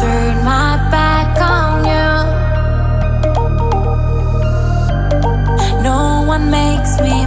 turn my back on you. No one makes me